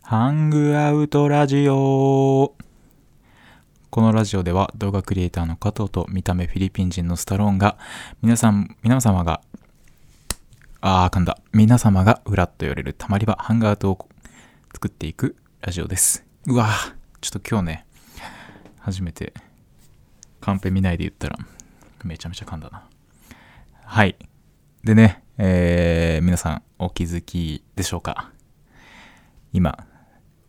ハン・グアウトラジオこのラジオでは動画クリエイターの加藤と見た目フィリピン人のスタローンが皆さん、皆様があー噛んだ。皆様がうらっと寄れるたまり場ハングアウトを作っていくラジオです。うわーちょっと今日ね、初めてカンペ見ないで言ったらめちゃめちゃ噛んだな。はい。でね、えー、皆さんお気づきでしょうか？今、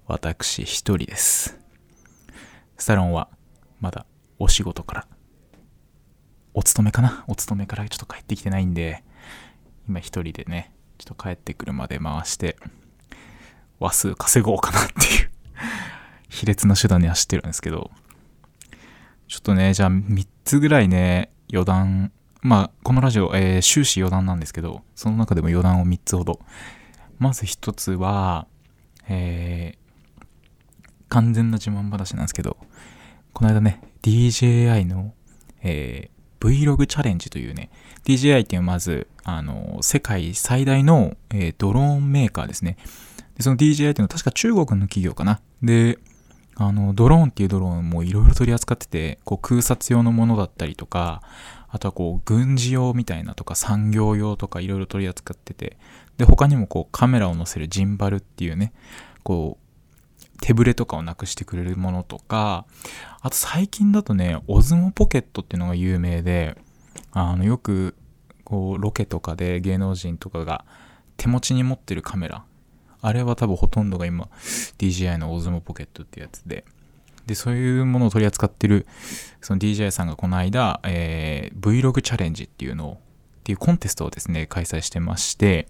私一人です。スタロンはまだお仕事から、お勤めかな？お勤めからちょっと帰ってきてないんで、今一人でね、ちょっと帰ってくるまで回して、話数稼ごうかなっていう、卑劣な手段に走ってるんですけど、ちょっとね、じゃあ3つぐらいね、余談、まあ、このラジオ、えー終始余談なんですけど、その中でも余談を3つほど。まず1つは、えー完全な自慢話なんですけど、この間ね、DJI の、えー Vlog チャレンジというね、DJI っていうまず、あの、世界最大の、えードローンメーカーですね。で、その DJI っていうのは確か中国の企業かな。で、あの、ドローンっていうドローンもいろいろ取り扱ってて、こう空撮用のものだったりとか、あとはこう軍事用みたいなとか産業用とかいろいろ取り扱ってて、で、他にもこうカメラを載せるジンバルっていうね、こう、手ぶれとかをなくしてくれるものとか、あと最近だとね、オズモポケットっていうのが有名で、あの、よく、こう、ロケとかで芸能人とかが手持ちに持ってるカメラ、あれは多分ほとんどが今、DJI のオズモポケットってやつで、で、そういうものを取り扱ってる、その DJI さんがこの間、えー Vlog チャレンジっていうのを、っていうコンテストをですね、開催してまして、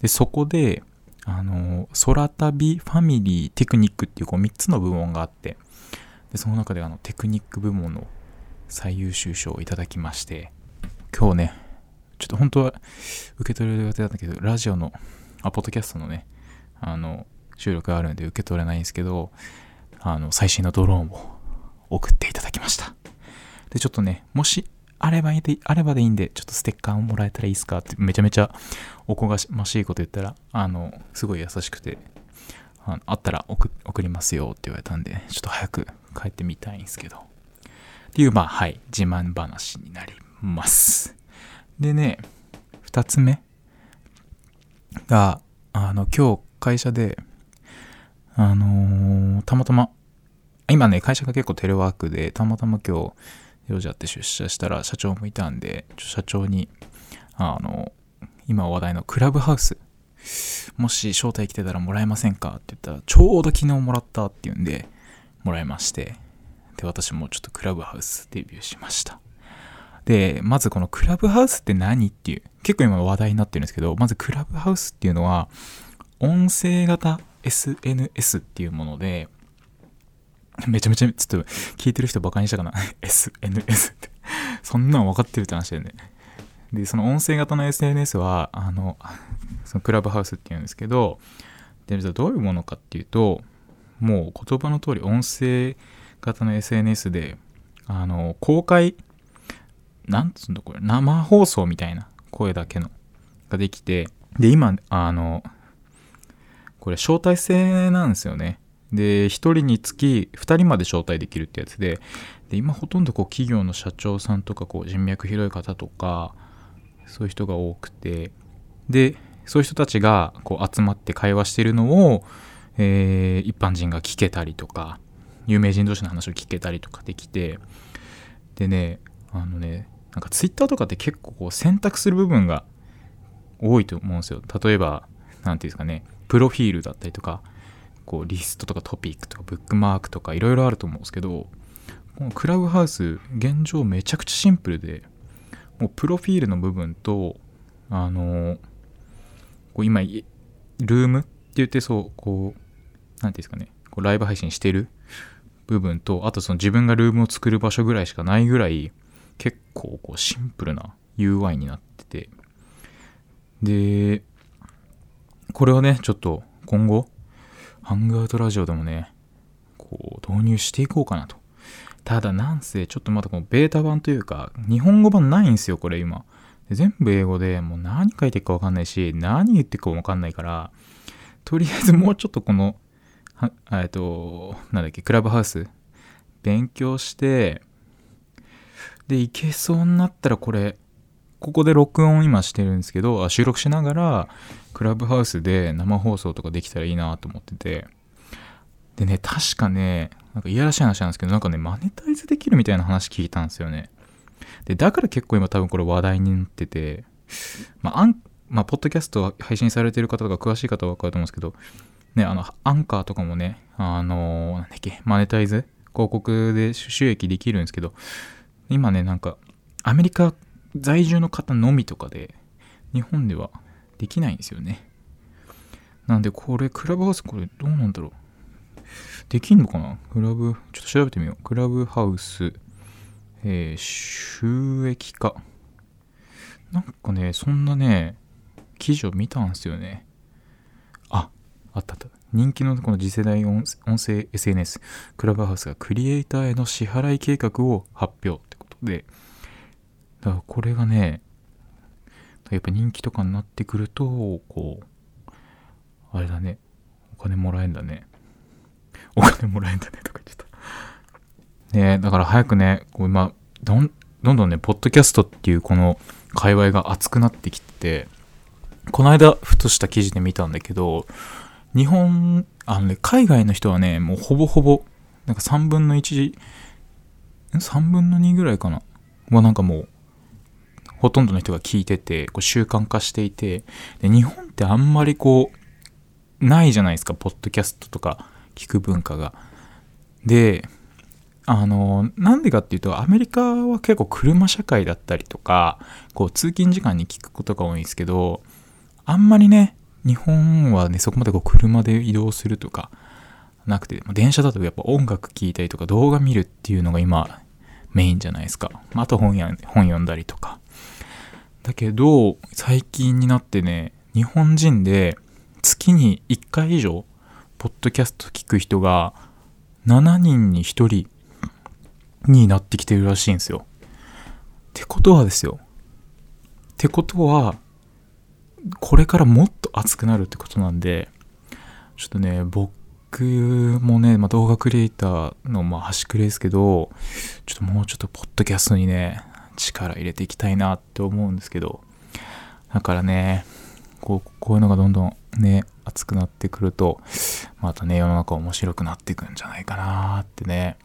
で、そこで、あの、空旅ファミリーテクニックっていうこう3つの部門があって、で、その中であのテクニック部門の最優秀賞をいただきまして、今日ね、ちょっと本当は受け取れる予定だったけど、ラジオの、あ、ポッドキャストのね、あの、収録があるんで受け取れないんですけど、あの、最新のドローンを送っていただきました。で、ちょっとね、もし、あればいいで、あればでいいんで、ちょっとステッカーをもらえたらいいですかって、めちゃめちゃおこがましいこと言ったら、あの、すごい優しくて、ああったら送りますよって言われたんで、ちょっと早く帰ってみたいんですけど。っていう、まあ、はい、自慢話になります。でね、二つ目が、あの、今日会社で、あのーたまたま、今ね、会社が結構テレワークで、たまたま今日、用事あって出社したら社長もいたんで、ちょ社長に、あの、今話題のクラブハウス、もし招待来てたらもらえませんかって言ったら、ちょうど昨日もらったっていうんで、もらいまして、で、私もちょっとクラブハウスデビューしました。で、まずこのクラブハウスって何っていう、結構今話題になってるんですけど、まずクラブハウスっていうのは、音声型 SNS っていうもので、めちゃめちゃ、ちょっと聞いてる人バカにしたかな ?SNS って。そんなん分かってるって話だよね。で、その音声型の SNS は、あの、そのクラブハウスっていうんですけど、で、じゃどういうものかっていうと、もう言葉の通り音声型の SNS で、あの、公開、なんつうんだこれ、生放送みたいな声だけのができて、で、今、あの、これ招待制なんですよね。で、1人につき2人まで招待できるってやつで、で、今ほとんどこう企業の社長さんとかこう人脈広い方とか、そういう人が多くて、で、そういう人たちがこう集まって会話してるのを、えー一般人が聞けたりとか、有名人同士の話を聞けたりとかできて、でね、あのね、なんかツイッターとかって結構こう選択する部分が多いと思うんですよ。例えば、なんていうんですかね、プロフィールだったりとか、こうリストとかトピックとかブックマークとかいろいろあると思うんですけど、このクラブハウス、現状めちゃくちゃシンプルで、もうプロフィールの部分と、あのこう今、ルームって言ってそう、こう、なんていうんですかね、こうライブ配信してる部分と、あとその自分がルームを作る場所ぐらいしかないぐらい、結構こうシンプルな UI になってて。で、これをね、ちょっと今後、ハングアウトラジオでもね、こう導入していこうかなと。ただなんせ、ちょっとまだこのベータ版というか、日本語版ないんですよ、これ今。全部英語でもう何書いてるかわかんないし、何言ってるかわかんないから、とりあえずもうちょっとこの、えっと、なんだっけ、クラブハウス、勉強して、で、いけそうになったらこれ、ここで録音今してるんですけど、収録しながら、クラブハウスで生放送とかできたらいいなと思ってて、でね、確かね、なんかいやらしい話なんですけど、なんかね、マネタイズできるみたいな話聞いたんですよね。で、だから結構今多分これ話題になってて、まあ、アン、まあ、ポッドキャスト配信されてる方とか詳しい方は分かると思うんですけど、ね、あの、アンカーとかもね、あのーなんだっけ、マネタイズ？広告で収益できるんですけど、今ね、なんか、アメリカ在住の方のみとかで、日本ではできないんですよね。なんで、これ、クラブハウス、これ、どうなんだろう。できんのかな？クラブ、ちょっと調べてみよう。クラブハウス、えー収益化。なんかね、そんなね、記事を見たんですよね。あ、あったあった。人気のこの次世代音音声 SNS、クラブハウスがクリエイターへの支払い計画を発表ってことで、だからこれがね、やっぱ人気とかになってくると、こう、あれだね、お金もらえんだね。お金もらえんだねとか言ってた。ねだから早くね、こう今、どんどんどんね、ポッドキャストっていうこの界隈が熱くなってきて、この間、ふとした記事で見たんだけど、日本、あのね、海外の人はね、もうほぼほぼ、なんか3分の1、?3 分の2ぐらいかなはなんかもう、ほとんどの人が聞いてて、こう習慣化していて、で、日本ってあんまりこう、ないじゃないですか、ポッドキャストとか聞く文化が。で、あの、なんでかっていうと、アメリカは結構車社会だったりとか、こう通勤時間に聞くことが多いんですけど、あんまりね、日本はね、そこまでこう車で移動するとかなくて、電車だとやっぱ音楽聴いたりとか動画見るっていうのが今メインじゃないですか。あ、あと本や本読んだりとか。だけど、最近になってね、日本人で月に1回以上、ポッドキャスト聞く人が7人に1人になってきてるらしいんですよ。ってことはですよ。ってことは、これからもっと熱くなるってことなんで、ちょっとね、僕もね、まあ、動画クリエイターの、まあ、端くれですけど、ちょっともうちょっとポッドキャストにね、力入れていきたいなって思うんですけど、だからね、こう、こういうのがどんどんね、熱くなってくると、またね、世の中面白くなっていくんじゃないかなってね。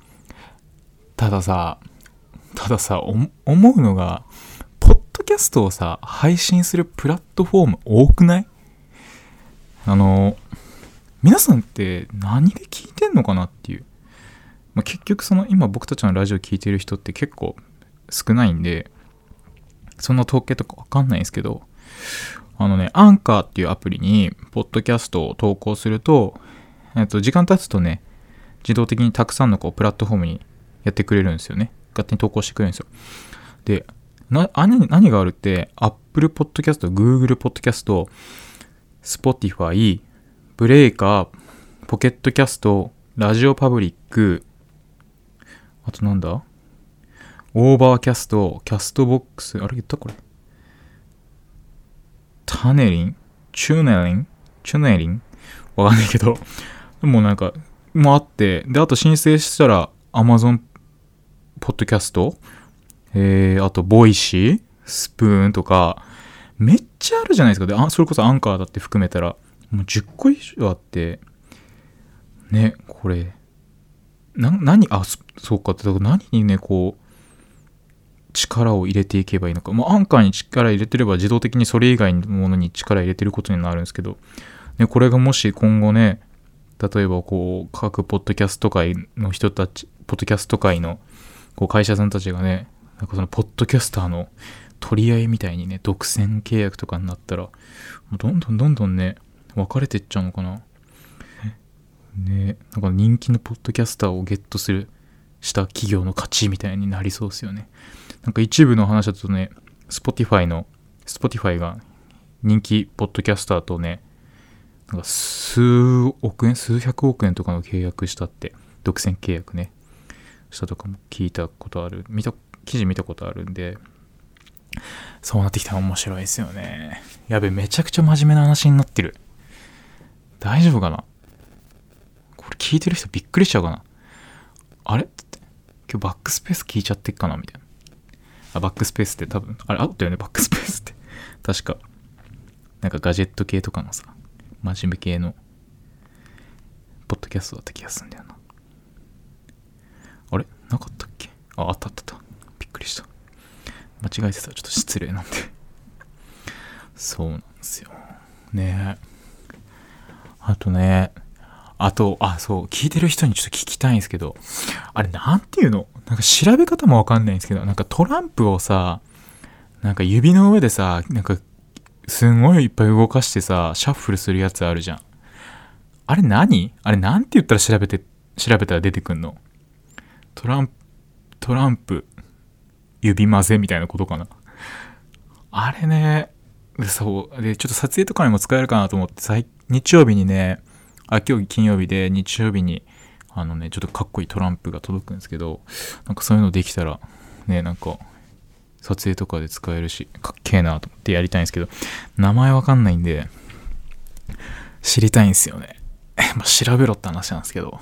たださ、たださ、思うのが、ポッドキャストをさ、配信するプラットフォーム多くない？あの、皆さんって何で聞いてんのかなっていう。まあ、結局その今僕たちのラジオ聞いてる人って結構少ないんで、そんな統計とかわかんないんですけど、あのね、アンカーっていうアプリに、ポッドキャストを投稿すると、えっと、時間経つとね、自動的にたくさんのこうプラットフォームにやってくれるんですよね。勝手に投稿してくれるんですよ。で、な、何何があるって、Apple Podcast、Google Podcast、Spotify、Breaker、 Pocket Casts、 RadioPublic、あとなんだ？ Overcast、 Castbox、あれ言ったこれ？タネリン？チューネリン？チューネリン？わかんないけど、でもなんか、もうあって、で、あと申請したら、Amazon ポッドキャスト、えー、あと、 Voicy、 Spoon とか、めっちゃあるじゃないですか。で、あそれこそアンカーだって含めたら、もう10個以上あって、ね、これ、な、何、あ、そそうか、だから何にね、こう、力を入れていけばいいのか。もうアンカーに力入れてれば自動的にそれ以外のものに力入れてることになるんですけど、ね、これがもし今後ね、例えばこう、各ポッドキャスト界の人たち、ポッドキャスト界のこう会社さんたちがね、なんかそのポッドキャスターの取り合いみたいにね、独占契約とかになったら、どんどんどんどんね、分かれてっちゃうのかな。ね、なんか人気のポッドキャスターをゲットする、した企業の勝ちみたいになりそうですよね。なんか一部の話だとね、Spotify の、Spotify が人気ポッドキャスターとね、なんか数億円、数百億円とかの契約したって、独占契約ね、したとかも聞いたことある、見た、記事見たことあるんで、そうなってきたら面白いですよね。やべ、めちゃくちゃ真面目な話になってる。大丈夫かな？これ聞いてる人びっくりしちゃうかな？あれ？って今日バックスペース聞いちゃってっかな？みたいな。あ、バックスペースって多分、あれあったよね、バックスペースって。確か。なんかガジェット系とかのさ、真面目系の、ポッドキャストだった気がするんだよな。あれ？なかったっけ？あ、あったあったあった。びっくりした。間違えてたらちょっと失礼なんで。そうなんですよ。ねえ。あとね、あと、あ、そう、聞いてる人にちょっと聞きたいんですけど、あれなんていうの？なんか調べ方もわかんないんですけど、なんかトランプをさ、なんか指の上でさ、なんか、すんごいいっぱい動かしてさ、シャッフルするやつあるじゃん。あれ何？あれなんて言ったら調べて、調べたら出てくんの？トランプ、トランプ、指混ぜみたいなことかな？あれね、そう。で、ちょっと撮影とかにも使えるかなと思って、日曜日にね、あ、今日金曜日で日曜日に、あのね、ちょっとかっこいいトランプが届くんですけど、なんかそういうのできたら、ね、なんか、撮影とかで使えるし、かっけえなと思ってやりたいんですけど、名前わかんないんで、知りたいんですよね。まあ、調べろって話なんですけど、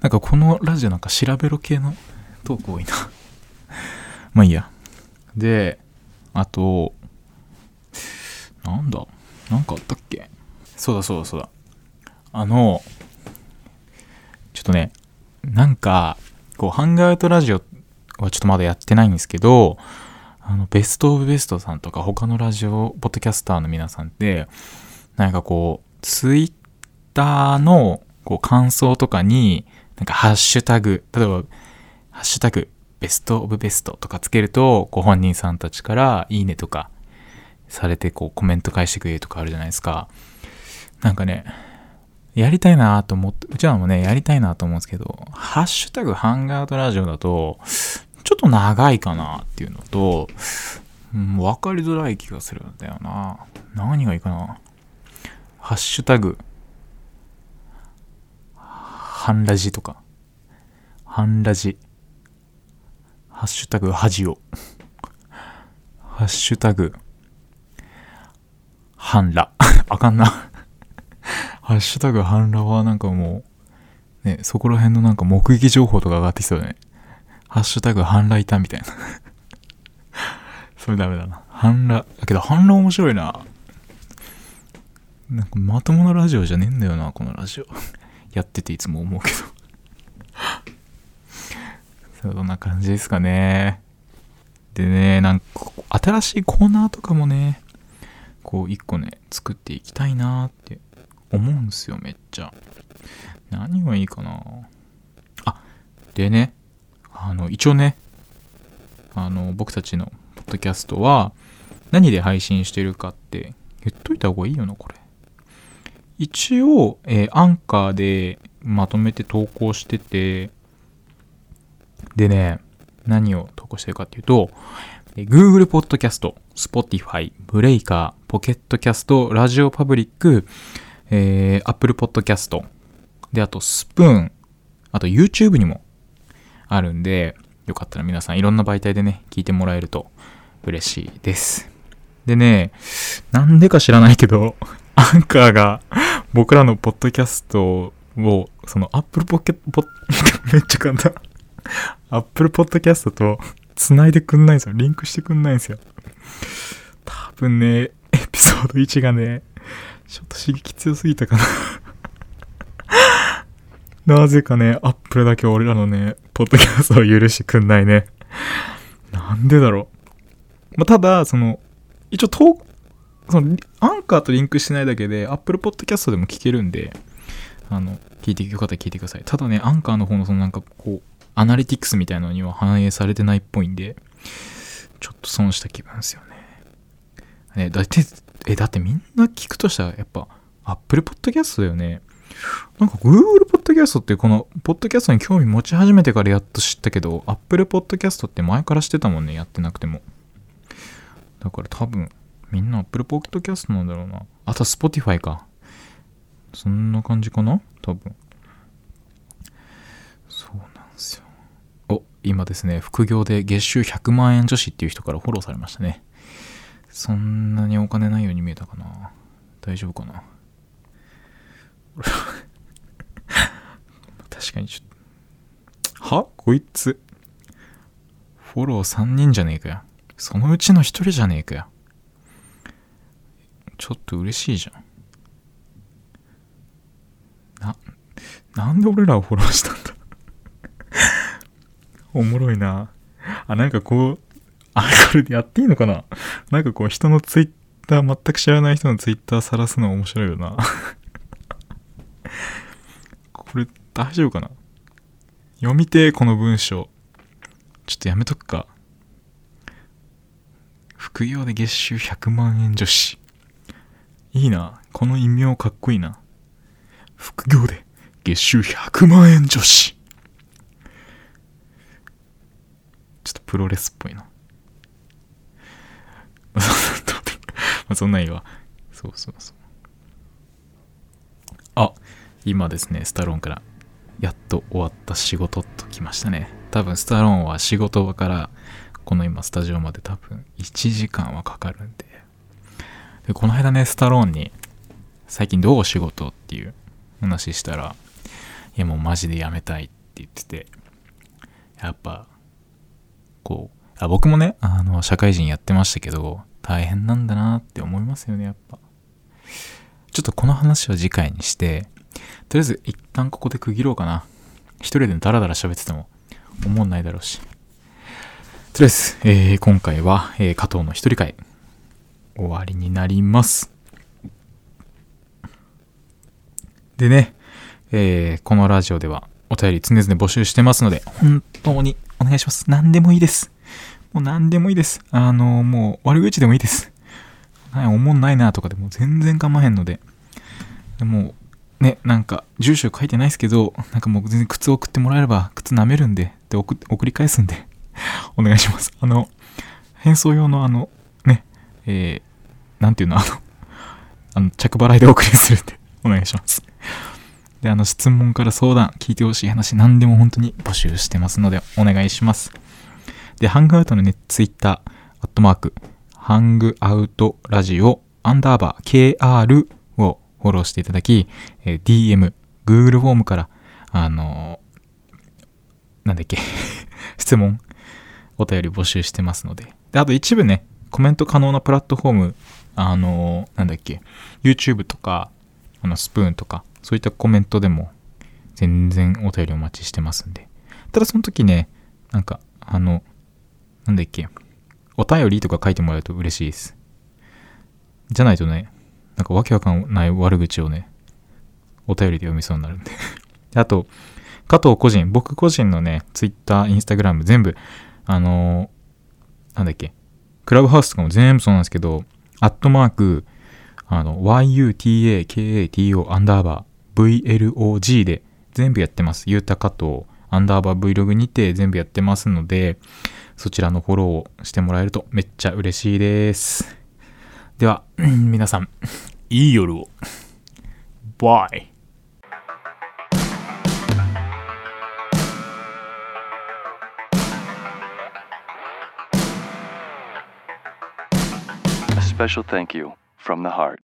なんかこのラジオなんか調べろ系のトーク多いな。まあいいや。で、あと、なんだ？なんかあったっけ？そうだそうだそうだ。あの、ちょっとね、なんか、こう、ハンガーアウトラジオはちょっとまだやってないんですけど、あの、ベストオブベストさんとか他のラジオ、ポッドキャスターの皆さんって、なんかこう、ツイッターのこう感想とかに、なんかハッシュタグ、例えば、ハッシュタグ、ベストオブベストとかつけると、ご本人さんたちからいいねとかされて、こうコメント返してくれるとかあるじゃないですか。なんかね、やりたいなと思って、うちらもね、やりたいなと思うんですけど、ハッシュタグハンガーアウトラジオだと、ちょっと長いかなっていうのと、うん、分かりづらい気がするんだよな。何がいいかな。ハッシュタグ、ハンラジとか、ハンラジ、ハッシュタグハジオ、ハッシュタグ、ハンラ。あかんな。ハッシュタグハンラはなんかもう、ね、そこら辺のなんか目撃情報とか上がってきそうだね。ハッシュタグハンラいたみたいな。それダメだな。ハンラ、だけどハンラ面白いな。なんかまともなラジオじゃねえんだよな、このラジオ。やってていつも思うけど。そんな感じですかね。でね、なんか、新しいコーナーとかもね、こう、一個ね、作っていきたいなって思うんすよ、めっちゃ。何がいいかなあ、でね、あの、一応ね、あの、僕たちのポッドキャストは、何で配信してるかって言っといた方がいいよな、これ。一応、えー、アンカーでまとめて投稿してて、でね、何を投稿してるかっていうと、Google Podcast、Spotify、Breaker、Pocket Cast、ラジオパブリック、えー、Apple Podcast、で、あとスプーン、あと YouTube にもあるんで、よかったら皆さんいろんな媒体でね、聞いてもらえると嬉しいです。でね、なんでか知らないけど、アンカーが僕らのポッドキャストを、その Apple Pocket、めっちゃ簡単。Apple Podcast と繋いでくんないんですよ。リンクしてくんないんですよ。多分ね、エピソード1がね、ちょっと刺激強すぎたかな なぜかね、Apple だけ俺らのね、ポッドキャストを許してくんないね。なんでだろう。まあ、ただ、その、一応、トその、アンカーとリンクしないだけで、Apple Podcast でも聞けるんで、あの、聞いていく方は聞いてください。ただね、アンカーの方のそのなんかこう、アナリティクスみたいなのには反映されてないっぽいんで、ちょっと損した気分ですよね。ね、だって、え、だってみんな聞くとしたらやっぱ Apple Podcast だよね。なんか Google Podcast ってこのポッドキャストに興味持ち始めてからやっと知ったけど、Apple Podcast って前からしてたもんね、やってなくても。だから多分、みんな Apple Podcast なんだろうな。あと Spotify か。そんな感じかな？多分。そうなんですよ。お、今ですね、副業で月収100万円女子っていう人からフォローされましたね。そんなにお金ないように見えたかな大丈夫かな 確かにちょっと。は？こいつ。フォロー3人じゃねえかよ。そのうちの1人じゃねえかよ。ちょっと嬉しいじゃん。な、なんで俺らをフォローしたんだ おもろいな。あ、なんかこう、あ、これでやっていいのかな？なんかこう人のツイッター、全く知らない人のツイッター晒すの面白いよな。これ大丈夫かな？読みてこの文章。ちょっとやめとくか。副業で月収100万円女子。いいな。この異名かっこいいな。副業で月収100万円女子。ちょっとプロレスっぽいな。まあそんなんいわ。そうそうそう。あ、今ですね、スタローンから、やっと終わった仕事と来ましたね。多分、スタローンは仕事場から、この今、スタジオまで多分、1時間はかかるんで。で、この間ね、スタローンに、最近どう仕事っていう話したら、いやもうマジでやめたいって言ってて、やっぱ、こう、あ僕もね、あの、社会人やってましたけど、大変なんだなって思いますよね、やっぱ。ちょっとこの話は次回にして、とりあえず一旦ここで区切ろうかな。一人でダラダラ喋ってても思んないだろうし。とりあえず、えー今回は、えー加藤の一人会、終わりになります。でね、えーこのラジオではお便り常々募集してますので、本当にお願いします。何でもいいです。もう何でもいいです。あの、もう悪口でもいいです。はい、おもんないなとかでも全然構わへんので。でも、ね、なんか、住所書いてないですけど、なんかもう全然靴送ってもらえれば、靴舐めるんで、で、送送り返すんで、お願いします。あの、変装用のあの、ね、えー、なんていうの、あの、あの、着払いで送りするんで、お願いします。で、あの、質問から相談、聞いてほしい話、何でも本当に募集してますので、お願いします。で、ハングアウトのね、ツイッター、アットマーク、ハングアウトラジオ、アンダーバー、KR をフォローしていただき、え DM、Google フォームから、あのーなんだっけ、質問、お便り募集してますので。で、あと一部ね、コメント可能なプラットフォーム、あのーなんだっけ、YouTube とか、あの、スプーンとか、そういったコメントでも、全然お便りお待ちしてますんで。ただその時ね、なんか、あの、なんだっけ、お便りとか書いてもらえると嬉しいです。じゃないとね、なんかわけわかんない悪口をね、お便りで読みそうになるんで。あと、加藤個人、僕個人のね、Twitter、Instagram 全部、あのーなんだっけ、クラブハウスとかも全部そうなんですけど、アットマーク、あの、yutakato アンダーバー vlog で全部やってます。ゆうた加藤アンダーバー vlog にて全部やってますので、そちらのフォローをしてもらえるとめっちゃ嬉しいです。では、皆さん、いい夜を。バイ。A special thank you from the heart.